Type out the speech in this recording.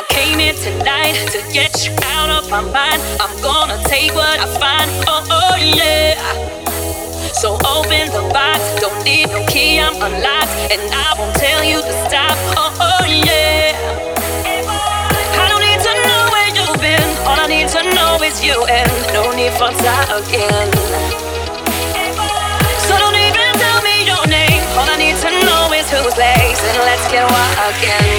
I came here tonight to get you out of my mind. I'm gonna take what I find. Oh, oh yeah. So open the box, don't need no key, I'm unlocked, and I won't tell you to stop. Oh, oh yeah. I don't need to know where you've been, all I need to know is you, and no need for talking. So don't even tell me your name, all I need to know is who's lazy, and let's get walking.